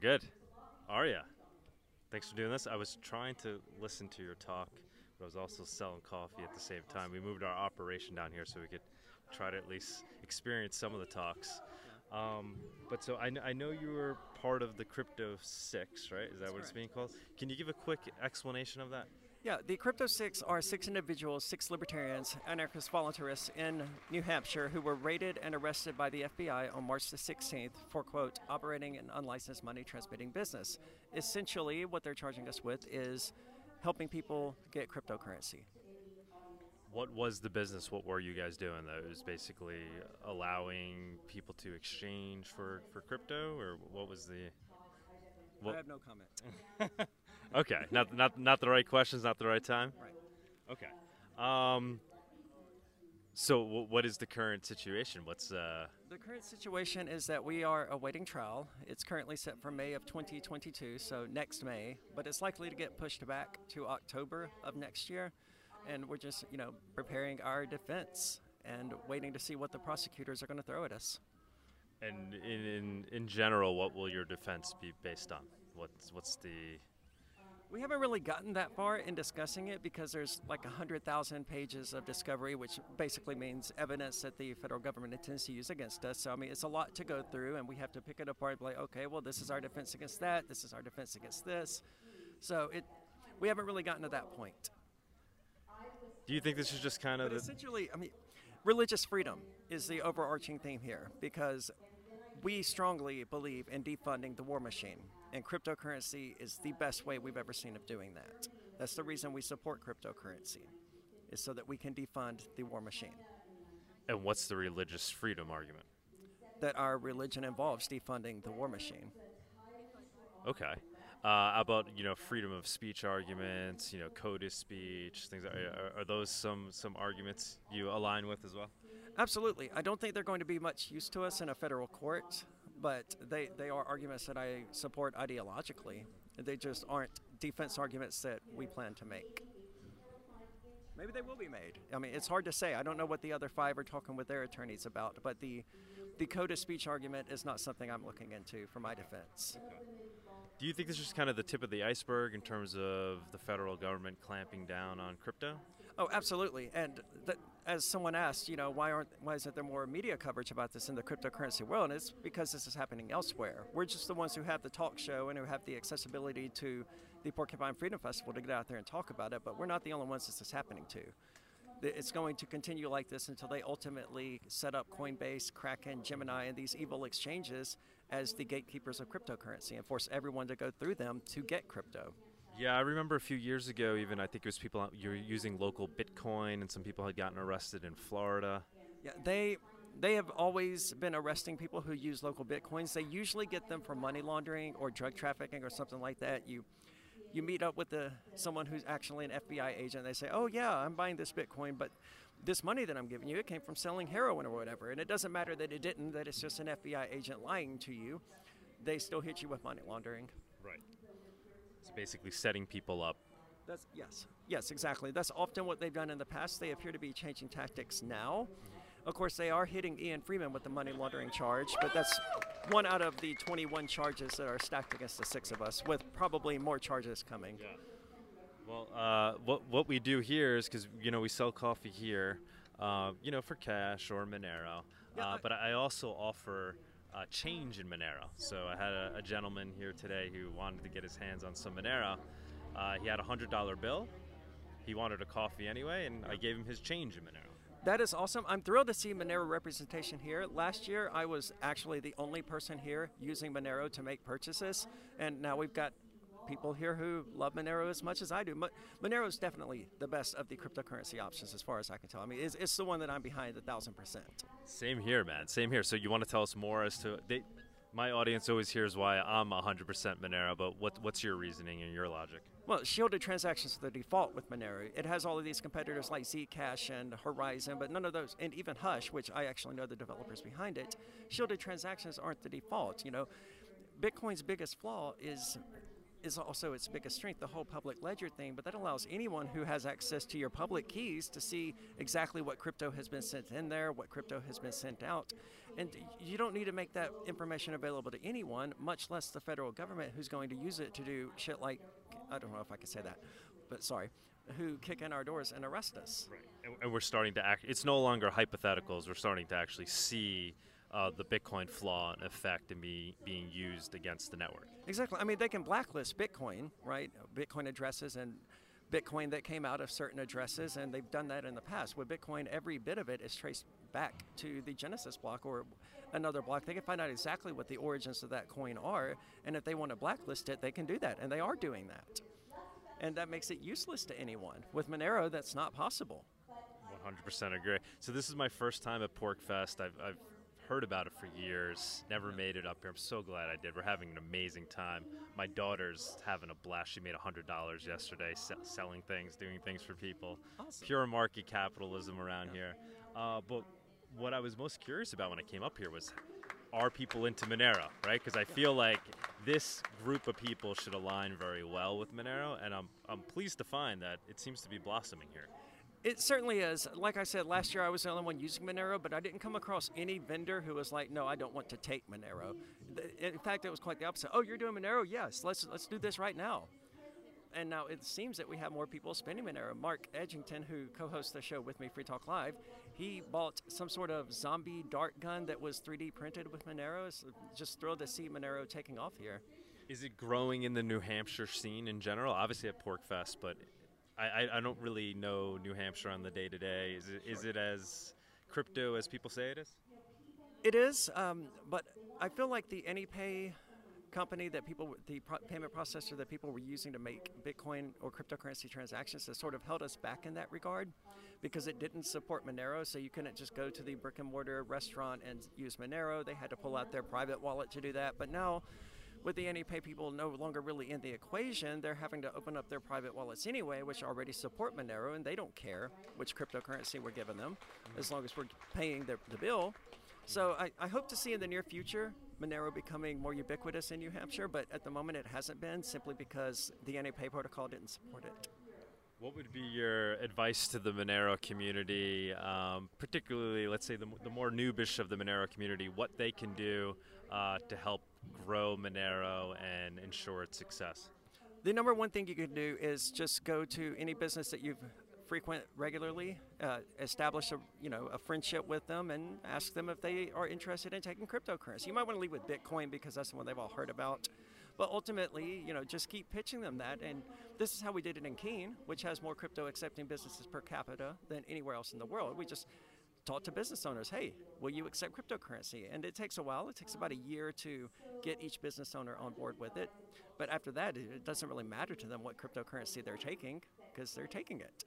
good. Aria, thanks for doing this. I was trying to listen to your talk, but I was also selling coffee at the same time. We moved our operation down here so we could try to at least experience some of the talks. Um, but so I, I know you were part of the Crypto Six, right? Is that That's what it's being called? Can you give a quick explanation of that? Yeah, the Crypto Six are six individuals, six libertarians, anarchist voluntarists in New Hampshire who were raided and arrested by the FBI on March the 16th for, quote, operating an unlicensed money transmitting business. Essentially, what they're charging us with is helping people get cryptocurrency. What was the business? What were you guys doing? That was basically allowing people to exchange for, for crypto, or what was the? What- I have no comment. Okay, not not not the right questions, not the right time. Right. Okay. Um. So, w- what is the current situation? What's uh? The current situation is that we are awaiting trial. It's currently set for May of 2022, so next May, but it's likely to get pushed back to October of next year. And we're just, you know, preparing our defense and waiting to see what the prosecutors are going to throw at us. And in, in in general, what will your defense be based on? What's what's the? We haven't really gotten that far in discussing it because there's like 100,000 pages of discovery, which basically means evidence that the federal government intends to use against us. So, I mean, it's a lot to go through, and we have to pick it apart and be like, okay, well, this is our defense against that, this is our defense against this. So, it, we haven't really gotten to that point. Do you think this is just kind of essentially, I mean, religious freedom is the overarching theme here because we strongly believe in defunding the war machine, and cryptocurrency is the best way we've ever seen of doing that. That's the reason we support cryptocurrency, is so that we can defund the war machine. And what's the religious freedom argument? That our religion involves defunding the war machine. Okay. Uh, how about you know freedom of speech arguments, you know code of speech, things. Are, are, are those some some arguments you align with as well? Absolutely. I don't think they're going to be much use to us in a federal court, but they, they are arguments that I support ideologically. They just aren't defense arguments that we plan to make. Maybe they will be made. I mean, it's hard to say. I don't know what the other five are talking with their attorneys about, but the the code of speech argument is not something I'm looking into for my defense. Do you think this is just kind of the tip of the iceberg in terms of the federal government clamping down on crypto? Oh, absolutely. And as someone asked, you know, why aren't why isn't there more media coverage about this in the cryptocurrency world? And it's because this is happening elsewhere. We're just the ones who have the talk show and who have the accessibility to the Porcupine Freedom Festival to get out there and talk about it. But we're not the only ones this is happening to. It's going to continue like this until they ultimately set up Coinbase, Kraken, Gemini, and these evil exchanges as the gatekeepers of cryptocurrency and force everyone to go through them to get crypto. Yeah, I remember a few years ago, even I think it was people uh, you were using local Bitcoin, and some people had gotten arrested in Florida. Yeah, they they have always been arresting people who use LocalBitcoins. They usually get them for money laundering or drug trafficking or something like that. You you meet up with the someone who's actually an FBI agent. They say, "Oh yeah, I'm buying this bitcoin, but this money that I'm giving you, it came from selling heroin or whatever." And it doesn't matter that it didn't. That it's just an FBI agent lying to you. They still hit you with money laundering. Right. So basically, setting people up. That's yes, yes, exactly. That's often what they've done in the past. They appear to be changing tactics now. Of course, they are hitting Ian Freeman with the money laundering charge, but that's one out of the 21 charges that are stacked against the six of us, with probably more charges coming. Well, uh, what what we do here is because you know we sell coffee here, uh, you know for cash or Monero, Yeah, uh, I- but I also offer uh, change in Monero. So I had a, a gentleman here today who wanted to get his hands on some Monero. Uh, he had a hundred dollar bill. He wanted a coffee anyway, and I gave him his change in Monero. That is awesome. I'm thrilled to see Monero representation here. Last year, I was actually the only person here using Monero to make purchases, and now we've got people here who love Monero as much as I do. Mo- Monero is definitely the best of the cryptocurrency options, as far as I can tell. I mean, it's, it's the one that I'm behind a thousand percent. Same here, man. Same here. So you want to tell us more as to they, my audience always hears why I'm 100% Monero, but what what's your reasoning and your logic? Well, shielded transactions are the default with Monero. It has all of these competitors like Zcash and Horizen, but none of those, and even Hush, which I actually know the developers behind it. Shielded transactions aren't the default. You know, Bitcoin's biggest flaw is is also its biggest strength, the whole public ledger thing. But that allows anyone who has access to your public keys to see exactly what crypto has been sent in there, what crypto has been sent out. And you don't need to make that information available to anyone, much less the federal government who's going to use it to do shit like, I don't know if I can say that, but sorry, who kick in our doors and arrest us. Right. And, and we're starting to act, it's no longer hypotheticals, we're starting to actually see uh, the Bitcoin flaw and effect and be being used against the network. Exactly. I mean, they can blacklist Bitcoin, right? Bitcoin addresses and Bitcoin that came out of certain addresses, and they've done that in the past. With Bitcoin, every bit of it is traced back to the Genesis block or another block. They can find out exactly what the origins of that coin are, and if they want to blacklist it, they can do that, and they are doing that. And that makes it useless to anyone. With Monero, that's not possible. 100% agree. So this is my first time at PorcFest. I've, I've heard about it for years, never made it up here. I'm so glad I did. We're having an amazing time. My daughter's having a blast. She made $100 yesterday se- selling things, doing things for people. Awesome. Pure market capitalism around here. Uh, but what I was most curious about when I came up here was are people into Monero, right? Because I feel like this group of people should align very well with Monero, and I'm, I'm pleased to find that it seems to be blossoming here. It certainly is. Like I said, last year I was the only one using Monero, but I didn't come across any vendor who was like, "No, I don't want to take Monero." In fact, it was quite the opposite. Oh, you're doing Monero? Yes, let's let's do this right now. And now it seems that we have more people spending Monero. Mark Edgington, who co-hosts the show with me, Free Talk Live, he bought some sort of zombie dart gun that was 3D printed with Monero. So just thrilled to see Monero taking off here. Is it growing in the New Hampshire scene in general? Obviously at PorcFest, but I, I, don't really know New Hampshire on the day to day. Is it as crypto as people say it is? It is, um, but I feel like the AnyPay company that people, the pro- payment processor that people were using to make Bitcoin or cryptocurrency transactions, has sort of held us back in that regard because it didn't support Monero. So you couldn't just go to the brick and mortar restaurant and use Monero. They had to pull out their private wallet to do that. But now with the AnyPay people no longer really in the equation, they're having to open up their private wallets anyway, which already support Monero, and they don't care which cryptocurrency we're giving them, as long as we're paying the, the bill. So I, I hope to see in the near future Monero becoming more ubiquitous in New Hampshire, but at the moment it hasn't been simply because the AnyPay protocol didn't support it. What would be your advice to the Monero community, um, particularly, let's say, the, the more noobish of the Monero community, what they can do uh, to help grow Monero and ensure its success? The number one thing you can do is just go to any business that you've frequent regularly, uh, establish a you know a friendship with them, and ask them if they are interested in taking cryptocurrency. You might want to leave with Bitcoin because that's the one they've all heard about. But ultimately, you know, just keep pitching them that. And this is how we did it in Keene, which has more crypto accepting businesses per capita than anywhere else in the world. We just talk to business owners hey will you accept cryptocurrency? And it takes a while. It takes about a year to get each business owner on board with it. But after that it doesn't really matter to them what cryptocurrency they're taking because they're taking it.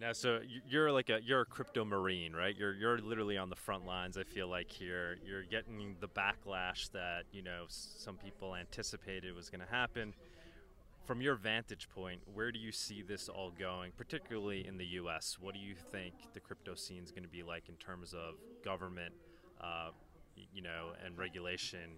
Now so you're like a you're a crypto marine right? You're you're literally on the front lines i feel like here. You're getting the backlash that you know some people anticipated was going to happen from your vantage point, where do you see this all going, particularly in the U.S.? What do you think the crypto scene is going to be like in terms of government, uh, you know, and regulation?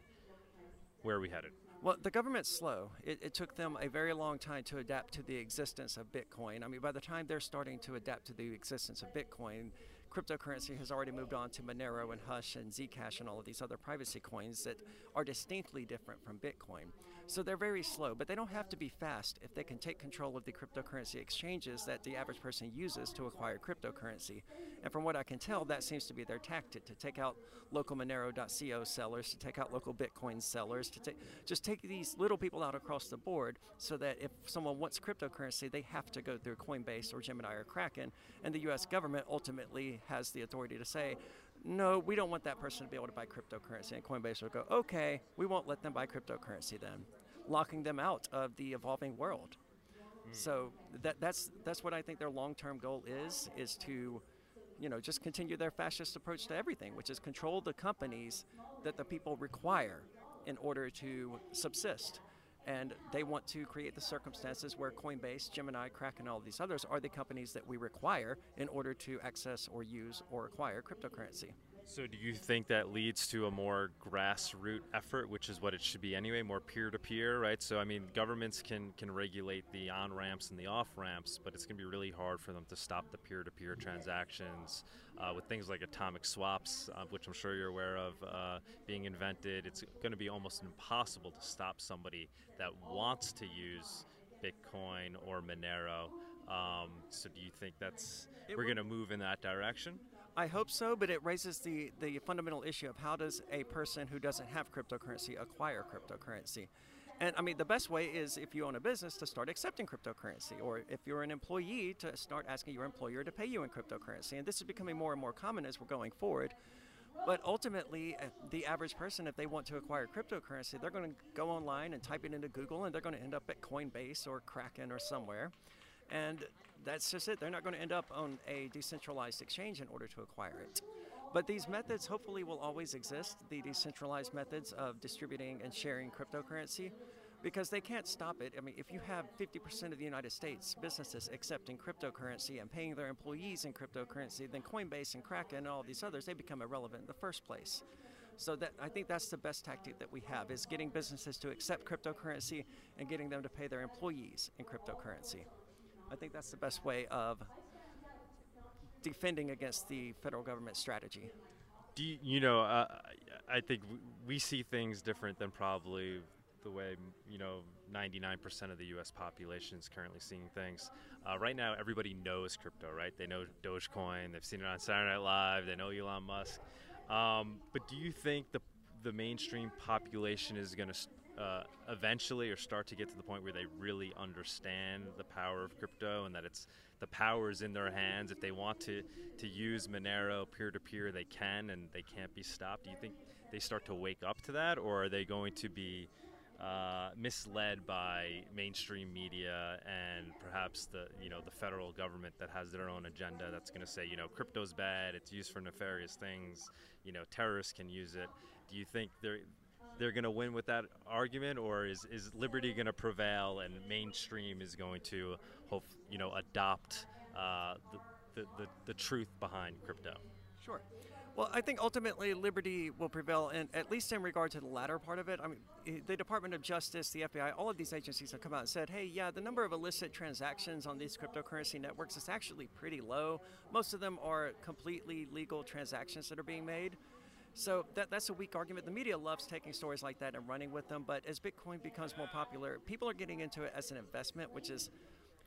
Where are we headed? Well, the government's slow. It, it, took them a very long time to adapt to the existence of Bitcoin. I mean, by the time they're starting to adapt to the existence of Bitcoin, cryptocurrency has already moved on to Monero and Hush and Zcash and all of these other privacy coins that are distinctly different from Bitcoin. So they're very slow, but they don't have to be fast if they can take control of the cryptocurrency exchanges that the average person uses to acquire cryptocurrency. And from what I can tell, that seems to be their tactic to take out LocalMonero.co sellers, to take out local Bitcoin sellers, to take, just take these little people out across the board so that if someone wants cryptocurrency, they have to go through Coinbase or Gemini or Kraken. And the US government ultimately has the authority to say, no, we don't want that person to be able to buy cryptocurrency. And Coinbase will go, okay, we won't let them buy cryptocurrency then locking them out of the evolving world. Mm. So that, that's that's what I think their long-term goal is is to, you know, just continue their fascist approach to everything, which is control the companies that the people require in order to subsist. And they want to create the circumstances where Coinbase, Gemini, Kraken, all these others are the companies that we require in order to access or use or acquire cryptocurrency. So, do you think that leads to a more grassroots effort, which is what it should be anyway, more peer-to-peer, right? So, I mean, governments can can regulate the on ramps and the off ramps, but it's going to be really hard for them to stop the peer-to-peer transactions uh, with things like atomic swaps, uh, which I'm sure you're aware of, uh, being invented. It's going to be almost impossible to stop somebody that wants to use Bitcoin or Monero. Um, so, do you think that's It we're going to move in that direction? I hope so, but it raises the, the fundamental issue of how does a person who doesn't have cryptocurrency acquire cryptocurrency? And I mean, the best way is if you own a business to start accepting cryptocurrency, or if you're an employee to start asking your employer to pay you in cryptocurrency. And this is becoming more and more common as we're going forward. But ultimately, uh, the average person, if they want to acquire cryptocurrency, they're going to go online and type it into Google, and they're going to end up at Coinbase or Kraken or somewhere. And that's just it. They're not going to end up on a decentralized exchange in order to acquire it. But these methods hopefully will always exist the decentralized methods of distributing and sharing cryptocurrency because they can't stop it. I mean, if you have 50% of the United States businesses accepting cryptocurrency and paying their employees in cryptocurrency, then Coinbase and Kraken and all these others, they become irrelevant in the first place. So that I think that's the best tactic that we have is getting businesses to accept cryptocurrency and getting them to pay their employees in cryptocurrency. I think that's the best way of defending against the federal government strategy. Do you, you know? Uh, I think we see things different than probably the way you know 99% of the U.S. population is currently seeing things. Uh, right now, everybody knows crypto, right? They know Dogecoin. They've seen it on Saturday Night Live. They know Elon Musk. Um, but do you think the the mainstream population is going to uh, eventually or start to get to the point where they really understand the power of crypto and that it's the power is in their hands. If they want to, to use Monero peer to peer, they can and they can't be stopped. Do you think they start to wake up to that, or are they going to be uh, misled by mainstream media and perhaps the you know the federal government that has their own agenda that's going to say you know crypto's bad, it's used for nefarious things, you know terrorists can use it. Do you think they're they're going to win with that argument, or is, is liberty going to prevail and mainstream is going to hope you know adopt uh, the, the, the, the truth behind crypto? Sure. Well, I think ultimately liberty will prevail, and at least in regard to the latter part of it. I mean, the Department of Justice, the FBI, all of these agencies have come out and said, "Hey, yeah, the number of illicit transactions on these cryptocurrency networks is actually pretty low. Most of them are completely legal transactions that are being made." So that, that's a weak argument. The media loves taking stories like that and running with them, but as Bitcoin becomes more popular, people are getting into it as an investment, which is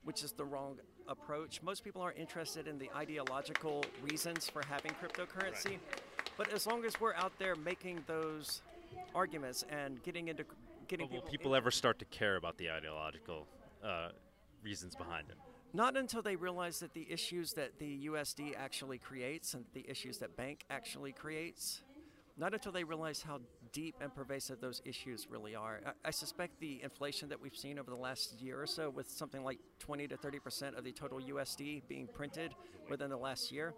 which is the wrong approach. Most people aren't interested in the ideological reasons for having cryptocurrency. But as long as we're out there making those arguments and getting into getting But will people, people ever start to care about the ideological uh, reasons behind it? not until they realize that the issues that the USD actually creates and the issues that bank actually creates not until they realize how deep and pervasive those issues really are. I, I suspect the inflation that we've seen over the last year or so, with something like 20 to 30 percent of the total USD being printed within the last year,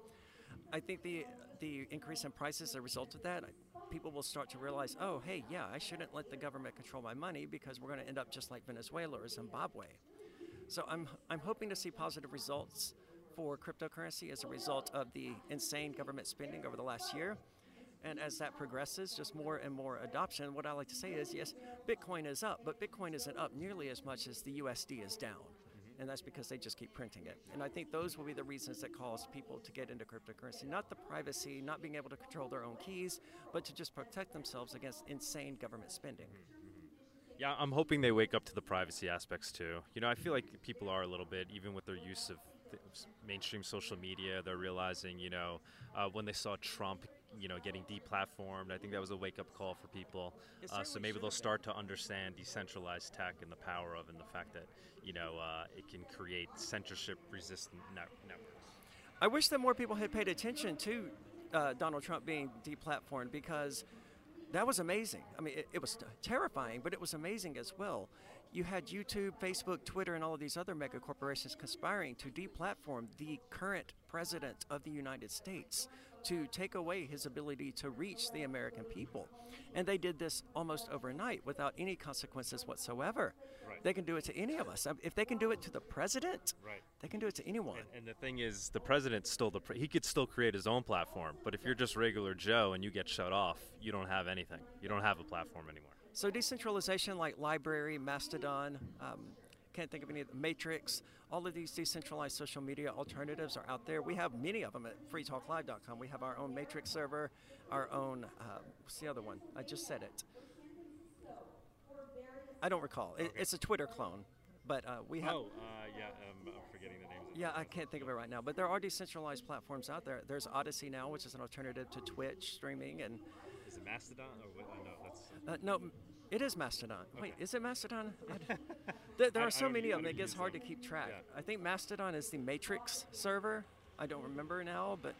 I think the the increase in prices as a result of that, people will start to realize, oh, hey, yeah, I shouldn't let the government control my money because we're going to end up just like Venezuela or Zimbabwe. So I'm I'm hoping to see positive results for cryptocurrency as a result of the insane government spending over the last year. And as that progresses, just more and more adoption. What I like to say is, yes, Bitcoin is up, but Bitcoin isn't up nearly as much as the USD is down. And that's because they just keep printing it. And I think those will be the reasons that cause people to get into cryptocurrency. Not the privacy, not being able to control their own keys, but to just protect themselves against insane government spending. Yeah, I'm hoping they wake up to the privacy aspects too. You know, I feel like people are a little bit, even with their use of mainstream social media, they're realizing, you know, uh, when they saw Trump, you know, getting deplatformed, I think that was a wake up call for people. Uh, so maybe they'll start to understand decentralized tech and the power of, and the fact that, you know, uh, it can create censorship resistant net- networks. I wish that more people had paid attention to uh, Donald Trump being deplatformed because that was amazing. I mean, it, it was terrifying, but it was amazing as well. You had YouTube, Facebook, Twitter, and all of these other mega corporations conspiring to deplatform the current president of the United States to take away his ability to reach the American people. And they did this almost overnight without any consequences whatsoever. Right. They can do it to any of us. Um, If they can do it to the president, Right. they can do it to anyone. And, and the thing is, the president's still the pre- he could still create his own platform. But if you're just regular Joe and you get shut off, you don't have anything. You don't have a platform anymore. So decentralization like LBRY, Mastodon, um, can't think of any, of the Matrix, all of these decentralized social media alternatives are out there. We have many of them at freetalklive.com. We have our own Matrix server, our own, uh, what's the other one? I just said it. I don't recall. It, it's a Twitter clone, but uh, we have. Oh, uh, yeah, um, I'm forgetting the names. Yeah, I can't think of it right now, but there are decentralized platforms out there. There's Odysee now, which is an alternative to Twitch streaming, and Is it Mastodon? Or what? Uh, no, that's. Uh, no, it is Mastodon. Wait, is it Mastodon? There there I- are so many of them, it gets hard to keep track. Yeah. I think Mastodon is the Matrix server. I don't remember now, but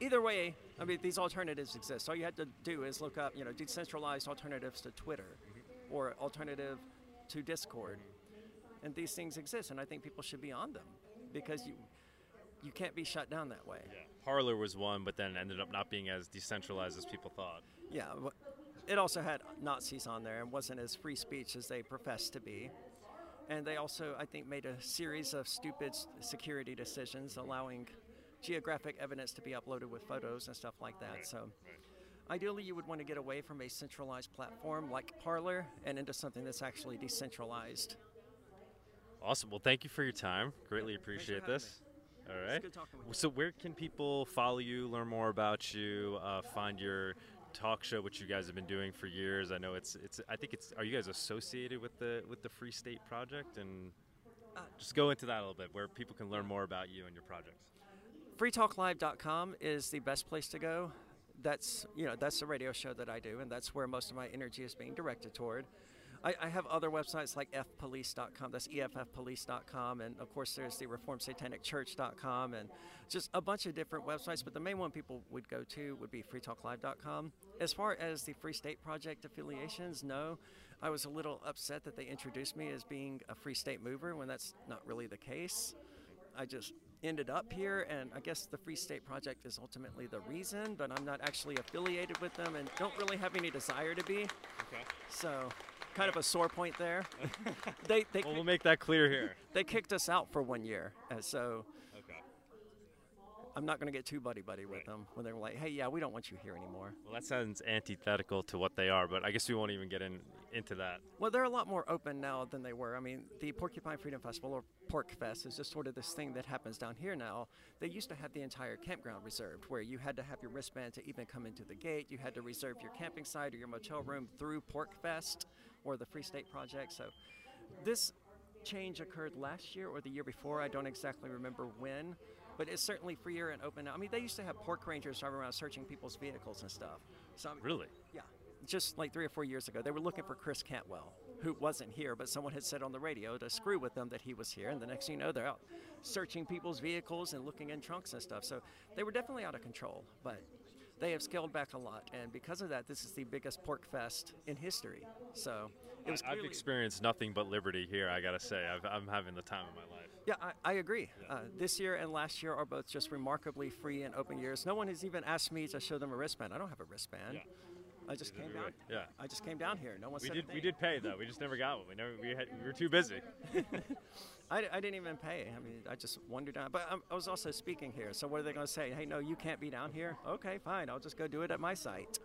either way, I mean, these alternatives exist. All you had to do is look up, you know, decentralized alternatives to Twitter Mm-hmm. or alternative to Discord. And these things exist, and I think people should be on them because you you can't be shut down that way. Yeah. Parler was one, but then ended up not being as decentralized as people thought. Yeah, it also had Nazis on there and wasn't as free speech as they professed to be. And they also, I think, made a series of stupid security decisions allowing geographic evidence to be uploaded with photos and stuff like that. Right, So, right. ideally, you would want to get away from a centralized platform like Parler and into something that's actually decentralized. Awesome. Well, thank you for your time. Greatly appreciate this. All right. good talking with you. So, where can people follow you, learn more about you, uh, find your talk show, which you guys have been doing for years? I know it's it's. I think it's. Are you guys associated with the with the Free State Project? And Uh, just go into that a little bit, where people can learn more about you and your projects. freetalklive.com is the best place to go. That's you know that's the radio show that I do, and that's where most of my energy is being directed toward. I, I have other websites like fpolice.com. That's effpolice.com, and of course there's the reformsatanicchurch.com, and just a bunch of different websites. But the main one people would go to would be freetalklive.com. As far as the Free State Project affiliations, no. I was a little upset that they introduced me as being a Free State mover when that's not really the case. I just ended up here, and I guess the Free State Project is ultimately the reason, but I'm not actually affiliated with them and don't really have any desire to be. Okay. So, kind of a sore point there. they they, Well, we'll make that clear here. they kicked us out for one year, and so Okay. I'm not going to get too buddy buddy with Right. them when they're like, "Hey, yeah, we don't want you here anymore." Well, that sounds antithetical to what they are, but I guess we won't even get in into that. Well, they're a lot more open now than they were. I mean, the Porcupine Freedom Festival, or PorcFest, is just sort of this thing that happens down here now. They used to have the entire campground reserved, where you had to have your wristband to even come into the gate. You had to reserve your camping site or your motel room through PorcFest or the Free State Project. So, this change occurred last year or the year before. I don't exactly remember when, but it's certainly freer and open now. I mean, they used to have park rangers driving around searching people's vehicles and stuff. So, I mean, Really? yeah, just like three or four years ago, they were looking for Chris Cantwell, who wasn't here, but someone had said on the radio to screw with them that he was here. And the next thing you know, they're out searching people's vehicles and looking in trunks and stuff. So they were definitely out of control, but they have scaled back a lot. And because of that, this is the biggest PorcFest in history. So it was I- I've experienced nothing but liberty here. I gotta say, I've, I'm having the time of my life. Yeah, I, I agree. Uh, this year and last year are both just remarkably free and open years. No one has even asked me to show them a wristband. I don't have a wristband. Yeah. I just came down. Yeah. I just came down here. No one We said did. We did pay though. We just never got one. We never. We had. We were too busy. I, I didn't even pay. I mean, I just wandered down. But I'm, I was also speaking here. So what are they going to say? Hey, no, you can't be down here. Okay, fine. I'll just go do it at my site.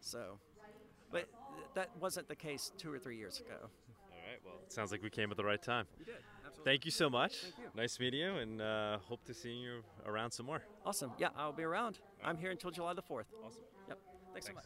So, but th- that wasn't the case two or three years ago. All right. Well, it sounds like we came at the right time. You did. Absolutely. Thank you so much. Thank you. Nice meeting you, and uh, hope to see you around some more. Awesome. Yeah, I'll be around. I'm here until July the 4th. Awesome. Yep. Thanks, so much.